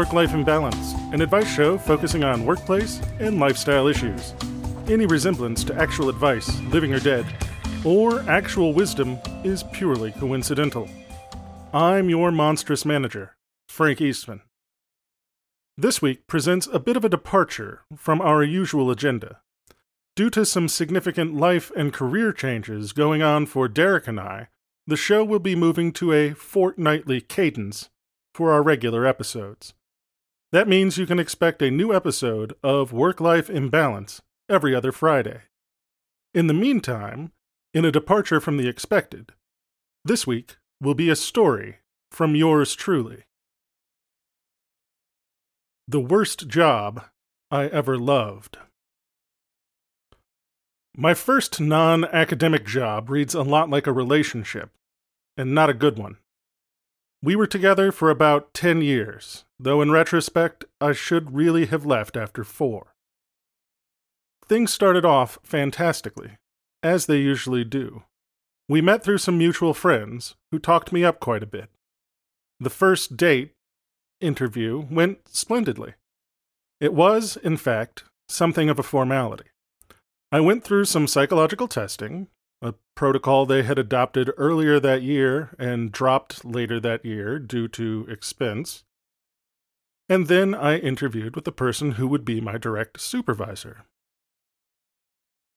Work Life Imbalance, an advice show focusing on workplace and lifestyle issues. Any resemblance to actual advice, living or dead, or actual wisdom is purely coincidental. I'm your monstrous manager, Frank Eastman. This week presents a bit of a departure from our usual agenda. Due to some significant life and career changes going on for Derek and I, the show will be moving to a fortnightly cadence for our regular episodes. That means you can expect a new episode of Work Life Imbalance every other Friday. In the meantime, in a departure from the expected, this week will be a story from yours truly. The worst job I ever loved. My first non academic job reads a lot like a relationship, and not a good one. We were together for about 10 years, though in retrospect, I should really have left after four. Things started off fantastically, as they usually do. We met through some mutual friends who talked me up quite a bit. The first date interview went splendidly. It was, in fact, something of a formality. I went through some psychological testing, a protocol they had adopted earlier that year and dropped later that year due to expense. And then I interviewed with the person who would be my direct supervisor.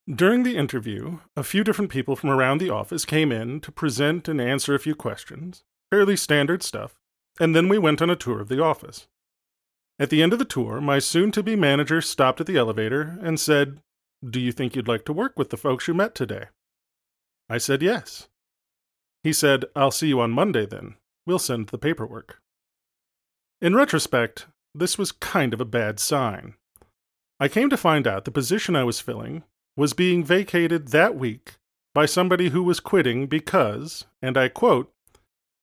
During the interview, a few different people from around the office came in to present and answer a few questions, fairly standard stuff, and then we went on a tour of the office. At the end of the tour, my soon to be manager stopped at the elevator and said, Do you think you'd like to work with the folks you met today? I said yes. He said, I'll see you on Monday then. We'll send the paperwork. In retrospect, this was kind of a bad sign. I came to find out the position I was filling was being vacated that week by somebody who was quitting because, and I quote,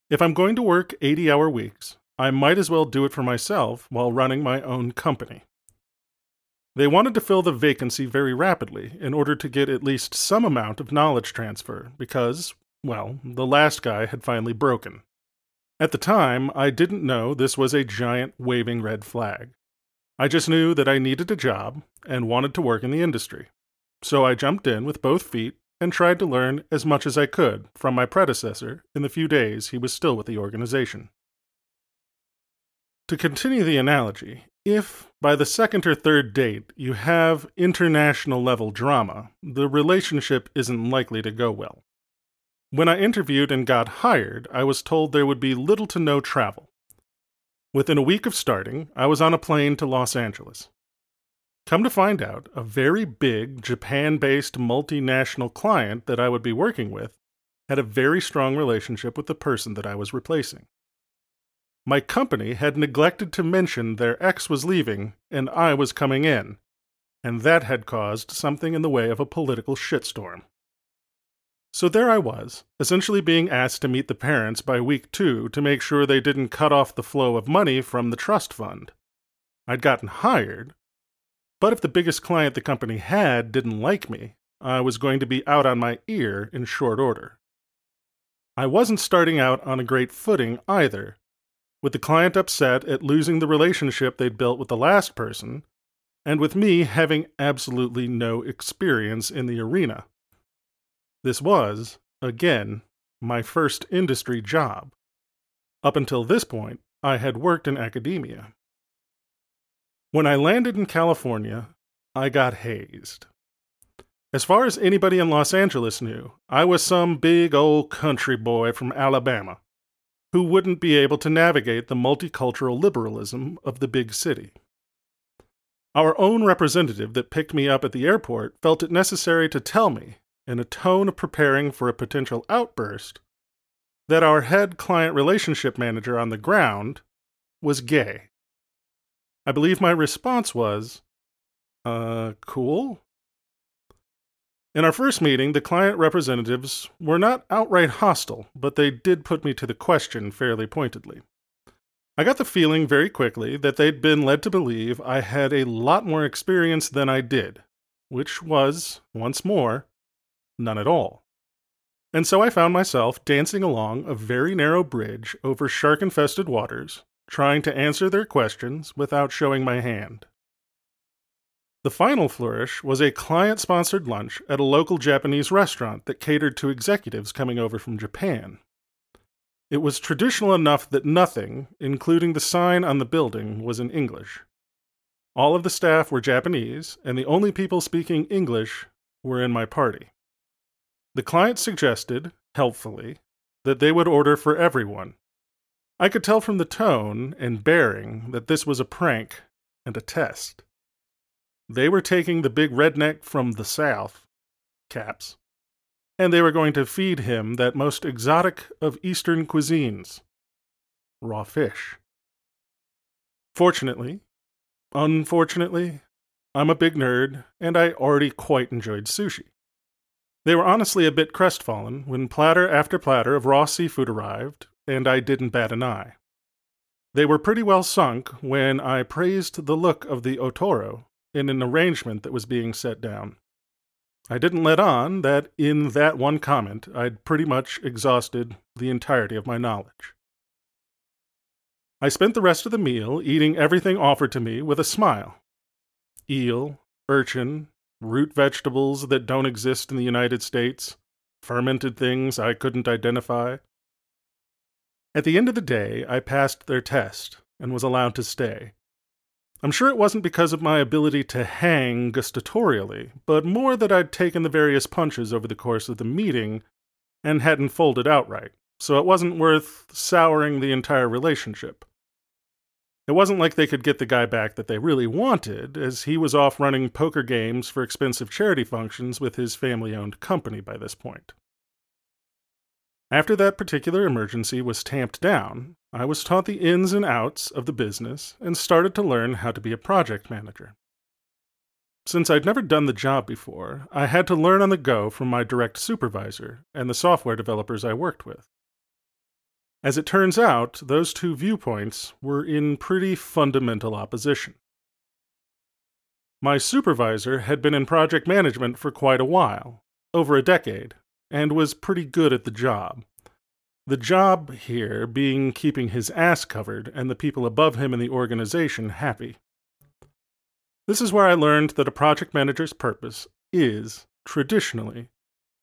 if I'm going to work 80 hour weeks, I might as well do it for myself while running my own company. They wanted to fill the vacancy very rapidly in order to get at least some amount of knowledge transfer because, well, the last guy had finally broken. At the time, I didn't know this was a giant waving red flag. I just knew that I needed a job and wanted to work in the industry. So I jumped in with both feet and tried to learn as much as I could from my predecessor in the few days he was still with the organization. To continue the analogy, if by the second or third date you have international level drama, the relationship isn't likely to go well. When I interviewed and got hired, I was told there would be little to no travel. Within a week of starting, I was on a plane to Los Angeles. Come to find out, a very big Japan based multinational client that I would be working with had a very strong relationship with the person that I was replacing. My company had neglected to mention their ex was leaving and I was coming in, and that had caused something in the way of a political shitstorm. So there I was, essentially being asked to meet the parents by week two to make sure they didn't cut off the flow of money from the trust fund. I'd gotten hired, but if the biggest client the company had didn't like me, I was going to be out on my ear in short order. I wasn't starting out on a great footing either, with the client upset at losing the relationship they'd built with the last person, and with me having absolutely no experience in the arena. This was, again, my first industry job. Up until this point, I had worked in academia. When I landed in California, I got hazed. As far as anybody in Los Angeles knew, I was some big old country boy from Alabama who wouldn't be able to navigate the multicultural liberalism of the big city. Our own representative that picked me up at the airport felt it necessary to tell me, in a tone of preparing for a potential outburst, that our head client relationship manager on the ground, was gay. I believe my response was, uh, cool. In our first meeting, the client representatives were not outright hostile, but they did put me to the question fairly pointedly. I got the feeling very quickly that they'd been led to believe I had a lot more experience than I did, which was, once more, none at all. And so I found myself dancing along a very narrow bridge over shark infested waters, trying to answer their questions without showing my hand. The final flourish was a client sponsored lunch at a local Japanese restaurant that catered to executives coming over from Japan. It was traditional enough that nothing, including the sign on the building, was in English. All of the staff were Japanese, and the only people speaking English were in my party. The client suggested, helpfully, that they would order for everyone. I could tell from the tone and bearing that this was a prank and a test. They were taking the big redneck from the South, caps, and they were going to feed him that most exotic of Eastern cuisines raw fish. Fortunately, unfortunately, I'm a big nerd, and I already quite enjoyed sushi. They were honestly a bit crestfallen when platter after platter of raw seafood arrived, and I didn't bat an eye. They were pretty well sunk when I praised the look of the otoro in an arrangement that was being set down. I didn't let on that in that one comment I'd pretty much exhausted the entirety of my knowledge. I spent the rest of the meal eating everything offered to me with a smile eel, urchin, root vegetables that don't exist in the United States, fermented things I couldn't identify. At the end of the day, I passed their test and was allowed to stay. I'm sure it wasn't because of my ability to hang gustatorially, but more that I'd taken the various punches over the course of the meeting and hadn't folded outright, so it wasn't worth souring the entire relationship. It wasn't like they could get the guy back that they really wanted, as he was off running poker games for expensive charity functions with his family owned company by this point. After that particular emergency was tamped down, I was taught the ins and outs of the business and started to learn how to be a project manager. Since I'd never done the job before, I had to learn on the go from my direct supervisor and the software developers I worked with. As it turns out, those two viewpoints were in pretty fundamental opposition. My supervisor had been in project management for quite a while, over a decade, and was pretty good at the job. The job here being keeping his ass covered and the people above him in the organization happy. This is where I learned that a project manager's purpose is, traditionally,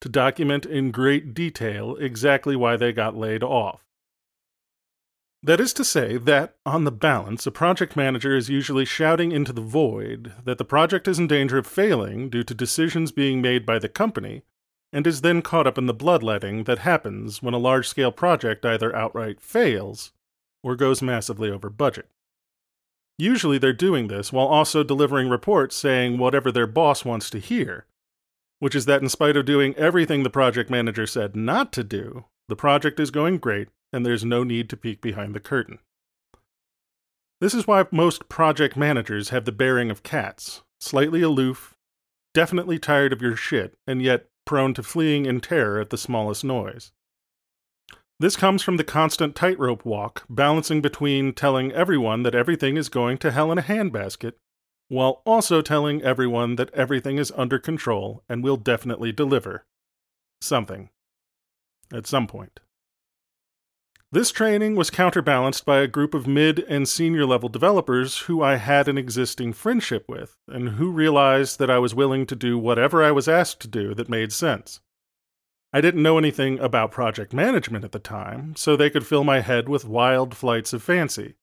to document in great detail exactly why they got laid off. That is to say, that, on the balance, a project manager is usually shouting into the void that the project is in danger of failing due to decisions being made by the company and is then caught up in the bloodletting that happens when a large scale project either outright fails or goes massively over budget. Usually they're doing this while also delivering reports saying whatever their boss wants to hear, which is that in spite of doing everything the project manager said not to do, the project is going great and there's no need to peek behind the curtain. This is why most project managers have the bearing of cats, slightly aloof, definitely tired of your shit, and yet prone to fleeing in terror at the smallest noise. This comes from the constant tightrope walk, balancing between telling everyone that everything is going to hell in a handbasket, while also telling everyone that everything is under control and will definitely deliver something at some point. This training was counterbalanced by a group of mid and senior level developers who I had an existing friendship with, and who realized that I was willing to do whatever I was asked to do that made sense. I didn't know anything about project management at the time, so they could fill my head with wild flights of fancy,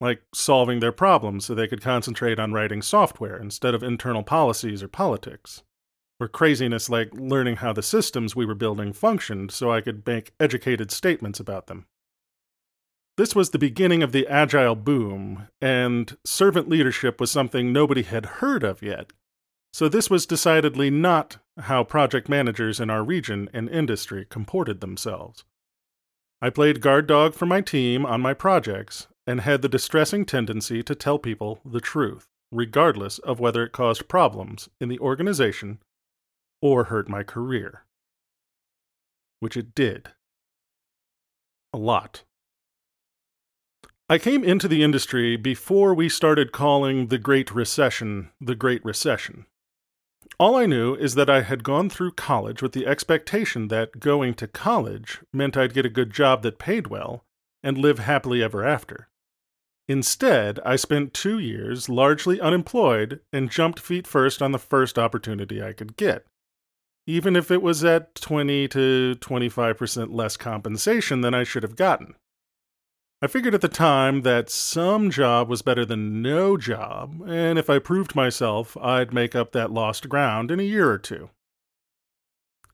like solving their problems so they could concentrate on writing software instead of internal policies or politics or craziness like learning how the systems we were building functioned so I could make educated statements about them. This was the beginning of the agile boom, and servant leadership was something nobody had heard of yet. So, this was decidedly not how project managers in our region and industry comported themselves. I played guard dog for my team on my projects, and had the distressing tendency to tell people the truth, regardless of whether it caused problems in the organization or hurt my career. Which it did. A lot. I came into the industry before we started calling the Great Recession the Great Recession. All I knew is that I had gone through college with the expectation that going to college meant I'd get a good job that paid well and live happily ever after. Instead, I spent two years largely unemployed and jumped feet first on the first opportunity I could get, even if it was at 20 to 25% less compensation than I should have gotten. I figured at the time that some job was better than no job, and if I proved myself, I'd make up that lost ground in a year or two.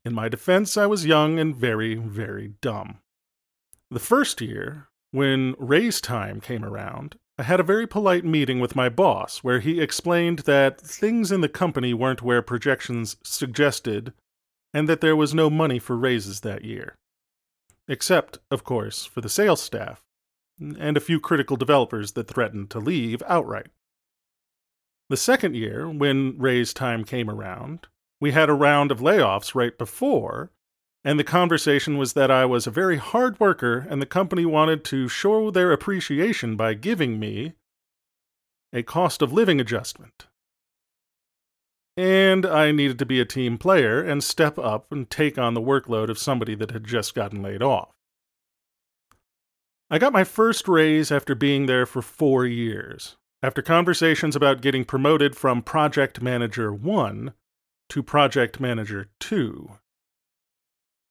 In my defense, I was young and very, very dumb. The first year, when raise time came around, I had a very polite meeting with my boss where he explained that things in the company weren't where projections suggested and that there was no money for raises that year. Except, of course, for the sales staff, and a few critical developers that threatened to leave outright. The second year, when raise time came around, we had a round of layoffs right before, and the conversation was that I was a very hard worker and the company wanted to show their appreciation by giving me a cost of living adjustment. And I needed to be a team player and step up and take on the workload of somebody that had just gotten laid off. I got my first raise after being there for four years, after conversations about getting promoted from Project Manager 1 to Project Manager 2.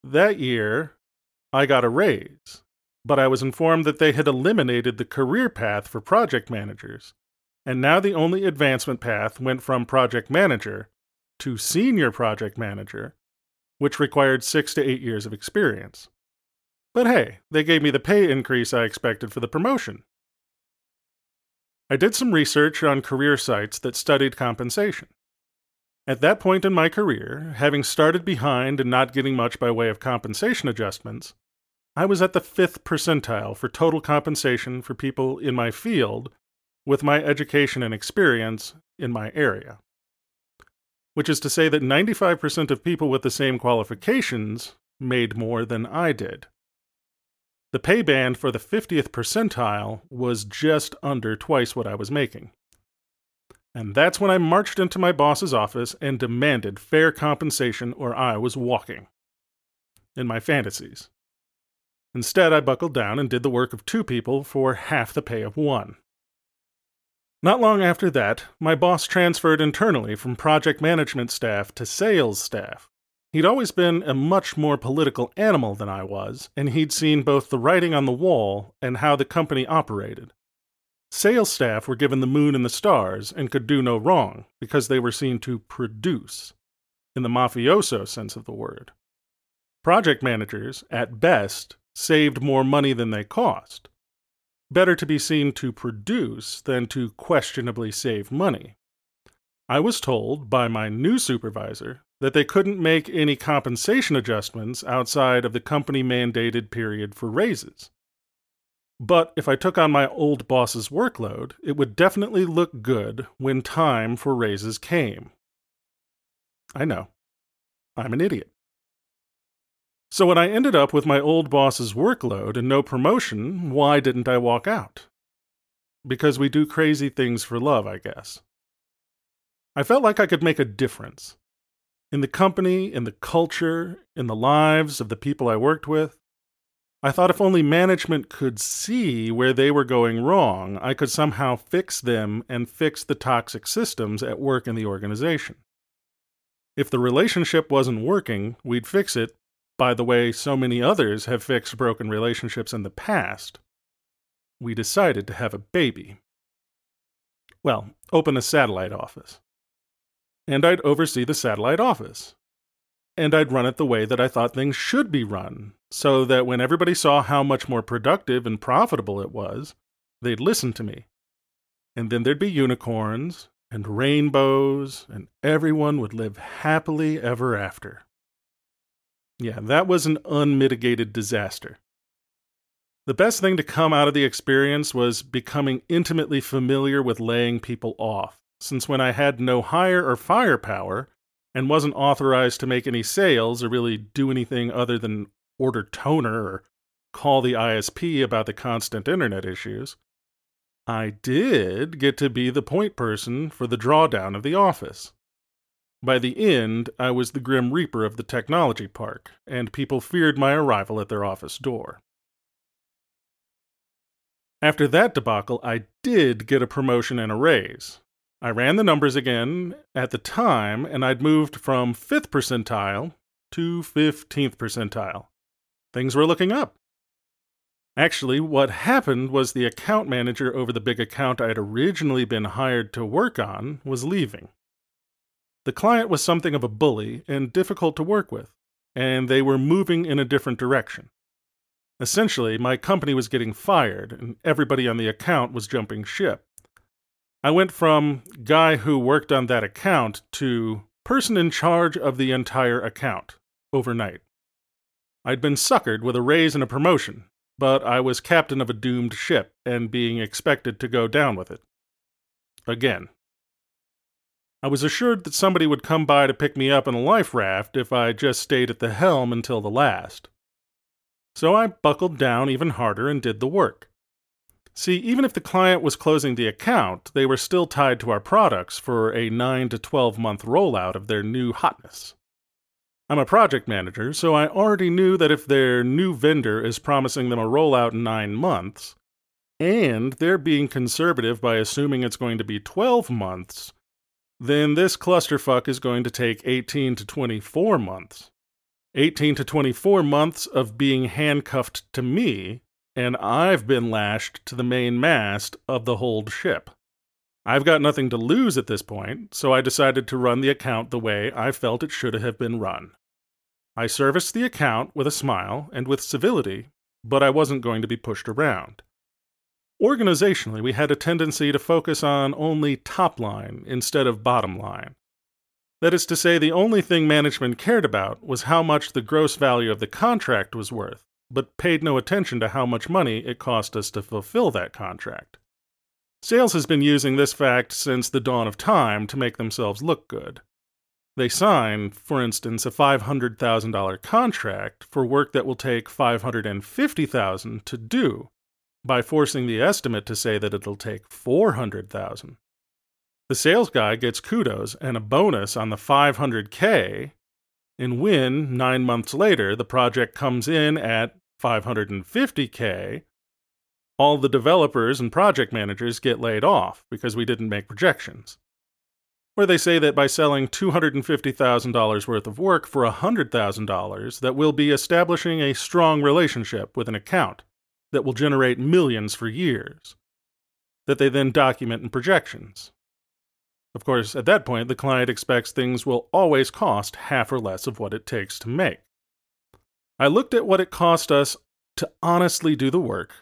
That year, I got a raise, but I was informed that they had eliminated the career path for project managers, and now the only advancement path went from project manager to senior project manager, which required six to eight years of experience. But hey, they gave me the pay increase I expected for the promotion. I did some research on career sites that studied compensation. At that point in my career, having started behind and not getting much by way of compensation adjustments, I was at the fifth percentile for total compensation for people in my field with my education and experience in my area. Which is to say that 95% of people with the same qualifications made more than I did. The pay band for the 50th percentile was just under twice what I was making. And that's when I marched into my boss's office and demanded fair compensation or I was walking. In my fantasies. Instead, I buckled down and did the work of two people for half the pay of one. Not long after that, my boss transferred internally from project management staff to sales staff. He'd always been a much more political animal than I was, and he'd seen both the writing on the wall and how the company operated. Sales staff were given the moon and the stars and could do no wrong because they were seen to produce, in the mafioso sense of the word. Project managers, at best, saved more money than they cost. Better to be seen to produce than to questionably save money. I was told by my new supervisor that they couldn't make any compensation adjustments outside of the company mandated period for raises. But if I took on my old boss's workload, it would definitely look good when time for raises came. I know. I'm an idiot. So when I ended up with my old boss's workload and no promotion, why didn't I walk out? Because we do crazy things for love, I guess. I felt like I could make a difference in the company, in the culture, in the lives of the people I worked with. I thought if only management could see where they were going wrong, I could somehow fix them and fix the toxic systems at work in the organization. If the relationship wasn't working, we'd fix it by the way so many others have fixed broken relationships in the past. We decided to have a baby. Well, open a satellite office and I'd oversee the satellite office. And I'd run it the way that I thought things should be run, so that when everybody saw how much more productive and profitable it was, they'd listen to me. And then there'd be unicorns and rainbows, and everyone would live happily ever after. Yeah, that was an unmitigated disaster. The best thing to come out of the experience was becoming intimately familiar with laying people off, since when I had no hire or firepower and wasn't authorized to make any sales or really do anything other than order toner or call the ISP about the constant internet issues, I did get to be the point person for the drawdown of the office. By the end, I was the Grim Reaper of the technology park, and people feared my arrival at their office door. After that debacle, I did get a promotion and a raise. I ran the numbers again at the time, and I'd moved from 5th percentile to 15th percentile. Things were looking up. Actually, what happened was the account manager over the big account I had originally been hired to work on was leaving. The client was something of a bully and difficult to work with, and they were moving in a different direction. Essentially, my company was getting fired, and everybody on the account was jumping ship. I went from guy who worked on that account to person in charge of the entire account overnight. I'd been suckered with a raise and a promotion, but I was captain of a doomed ship and being expected to go down with it. Again. I was assured that somebody would come by to pick me up in a life raft if I just stayed at the helm until the last. So I buckled down even harder and did the work. See, even if the client was closing the account, they were still tied to our products for a 9 to 12 month rollout of their new hotness. I'm a project manager, so I already knew that if their new vendor is promising them a rollout in 9 months, and they're being conservative by assuming it's going to be 12 months, then this clusterfuck is going to take 18 to 24 months. 18 to 24 months of being handcuffed to me, and I've been lashed to the main mast of the hold ship. I've got nothing to lose at this point, so I decided to run the account the way I felt it should have been run. I serviced the account with a smile and with civility, but I wasn't going to be pushed around. Organizationally, we had a tendency to focus on only top line instead of bottom line. That is to say, the only thing management cared about was how much the gross value of the contract was worth, but paid no attention to how much money it cost us to fulfill that contract. Sales has been using this fact since the dawn of time to make themselves look good. They sign, for instance, a $500,000 contract for work that will take 550,000 to do by forcing the estimate to say that it'll take 400,000. The sales guy gets kudos and a bonus on the 500K, and when, nine months later, the project comes in at 550K, all the developers and project managers get laid off because we didn't make projections. Where they say that by selling $250,000 worth of work for $100,000 that we'll be establishing a strong relationship with an account that will generate millions for years, that they then document in projections. Of course, at that point, the client expects things will always cost half or less of what it takes to make. I looked at what it cost us to honestly do the work,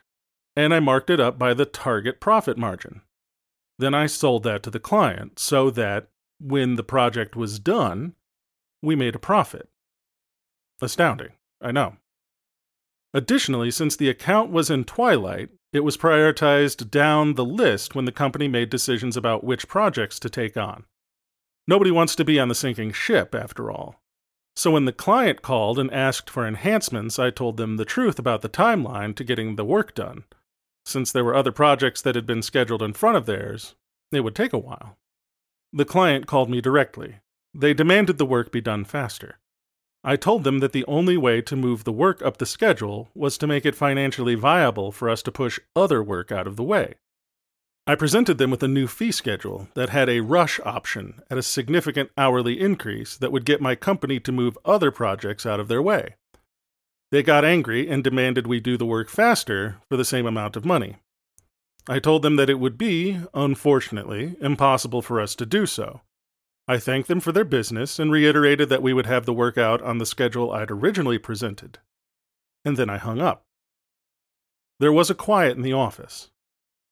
and I marked it up by the target profit margin. Then I sold that to the client so that when the project was done, we made a profit. Astounding, I know. Additionally, since the account was in twilight, it was prioritized down the list when the company made decisions about which projects to take on. Nobody wants to be on the sinking ship, after all. So when the client called and asked for enhancements, I told them the truth about the timeline to getting the work done. Since there were other projects that had been scheduled in front of theirs, it would take a while. The client called me directly. They demanded the work be done faster. I told them that the only way to move the work up the schedule was to make it financially viable for us to push other work out of the way. I presented them with a new fee schedule that had a rush option at a significant hourly increase that would get my company to move other projects out of their way. They got angry and demanded we do the work faster for the same amount of money. I told them that it would be, unfortunately, impossible for us to do so, I thanked them for their business and reiterated that we would have the work out on the schedule I'd originally presented. And then I hung up. There was a quiet in the office.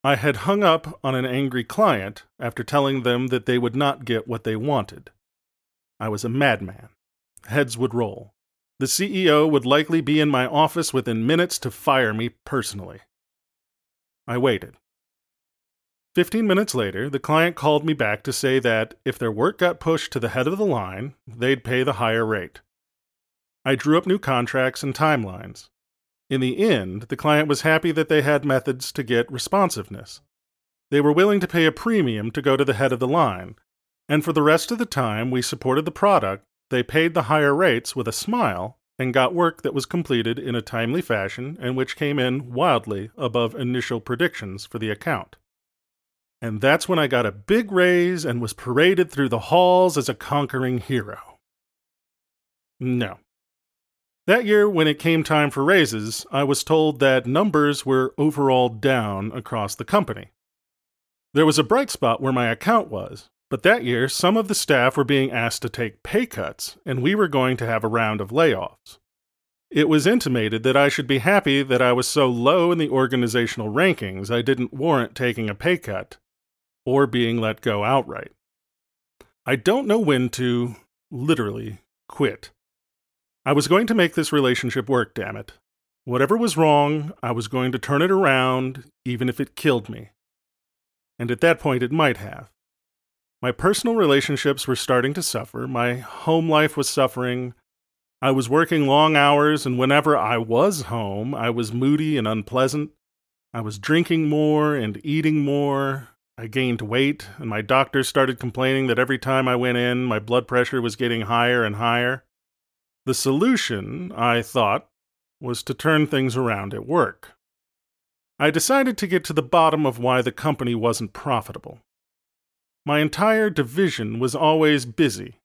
I had hung up on an angry client after telling them that they would not get what they wanted. I was a madman. Heads would roll. The CEO would likely be in my office within minutes to fire me personally. I waited. Fifteen minutes later, the client called me back to say that if their work got pushed to the head of the line, they'd pay the higher rate. I drew up new contracts and timelines. In the end, the client was happy that they had methods to get responsiveness. They were willing to pay a premium to go to the head of the line, and for the rest of the time we supported the product, they paid the higher rates with a smile and got work that was completed in a timely fashion and which came in wildly above initial predictions for the account. And that's when I got a big raise and was paraded through the halls as a conquering hero. No, that year, when it came time for raises, I was told that numbers were overall down across the company. There was a bright spot where my account was, but that year some of the staff were being asked to take pay cuts, and we were going to have a round of layoffs. It was intimated that I should be happy that I was so low in the organizational rankings I didn't warrant taking a pay cut or being let go outright. I don't know when to, literally, quit. I was going to make this relationship work, damn it. Whatever was wrong, I was going to turn it around, even if it killed me. And at that point, it might have. My personal relationships were starting to suffer, my home life was suffering. I was working long hours, and whenever I was home, I was moody and unpleasant. I was drinking more and eating more. I gained weight, and my doctor started complaining that every time I went in, my blood pressure was getting higher and higher. The solution, I thought, was to turn things around at work. I decided to get to the bottom of why the company wasn't profitable. My entire division was always busy,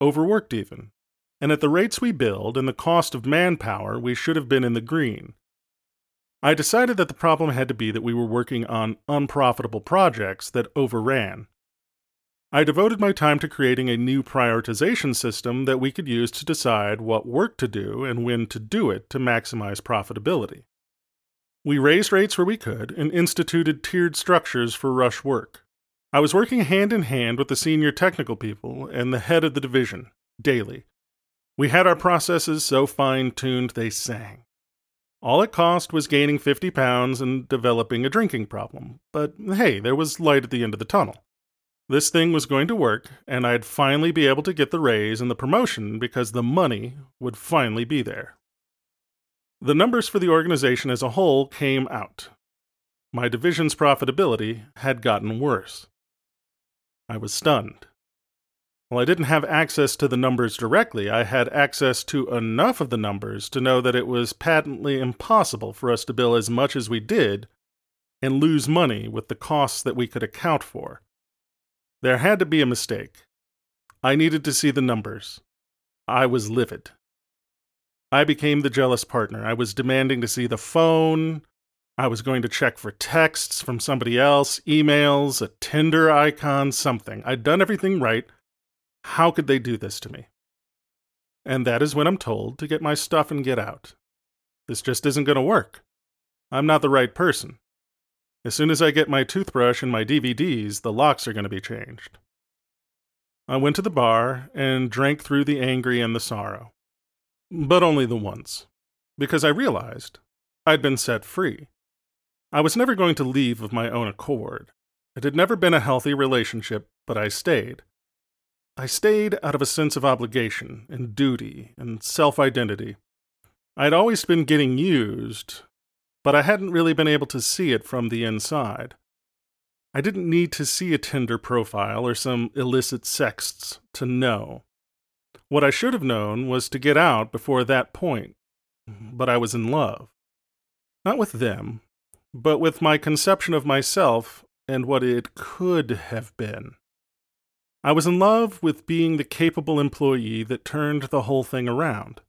overworked even, and at the rates we billed and the cost of manpower, we should have been in the green. I decided that the problem had to be that we were working on unprofitable projects that overran. I devoted my time to creating a new prioritization system that we could use to decide what work to do and when to do it to maximize profitability. We raised rates where we could and instituted tiered structures for rush work. I was working hand in hand with the senior technical people and the head of the division, daily. We had our processes so fine tuned they sang. All it cost was gaining 50 pounds and developing a drinking problem, but hey, there was light at the end of the tunnel. This thing was going to work, and I'd finally be able to get the raise and the promotion because the money would finally be there. The numbers for the organization as a whole came out. My division's profitability had gotten worse. I was stunned. While I didn't have access to the numbers directly, I had access to enough of the numbers to know that it was patently impossible for us to bill as much as we did and lose money with the costs that we could account for. There had to be a mistake. I needed to see the numbers. I was livid. I became the jealous partner. I was demanding to see the phone. I was going to check for texts from somebody else, emails, a Tinder icon, something. I'd done everything right. How could they do this to me? And that is when I'm told to get my stuff and get out. This just isn't going to work. I'm not the right person. As soon as I get my toothbrush and my DVDs, the locks are going to be changed. I went to the bar and drank through the angry and the sorrow. But only the once, because I realized I'd been set free. I was never going to leave of my own accord. It had never been a healthy relationship, but I stayed. I stayed out of a sense of obligation and duty and self identity. I'd always been getting used, but I hadn't really been able to see it from the inside. I didn't need to see a Tinder profile or some illicit sexts to know. What I should have known was to get out before that point, but I was in love. Not with them, but with my conception of myself and what it could have been. I was in love with being the capable employee that turned the whole thing around.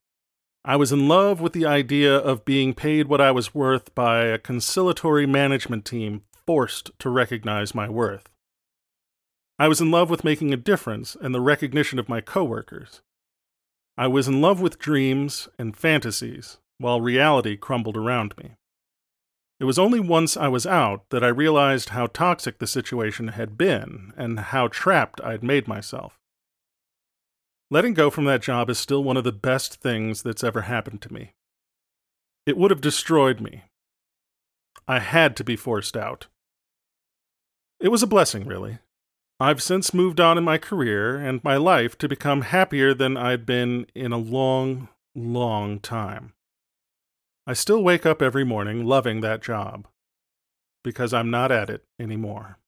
I was in love with the idea of being paid what I was worth by a conciliatory management team forced to recognize my worth. I was in love with making a difference and the recognition of my coworkers. I was in love with dreams and fantasies while reality crumbled around me. It was only once I was out that I realized how toxic the situation had been and how trapped I'd made myself. letting go from that job is still one of the best things that's ever happened to me. It would have destroyed me. I had to be forced out. It was a blessing, really. I've since moved on in my career and my life to become happier than I'd been in a long, long time. I still wake up every morning loving that job because I'm not at it anymore.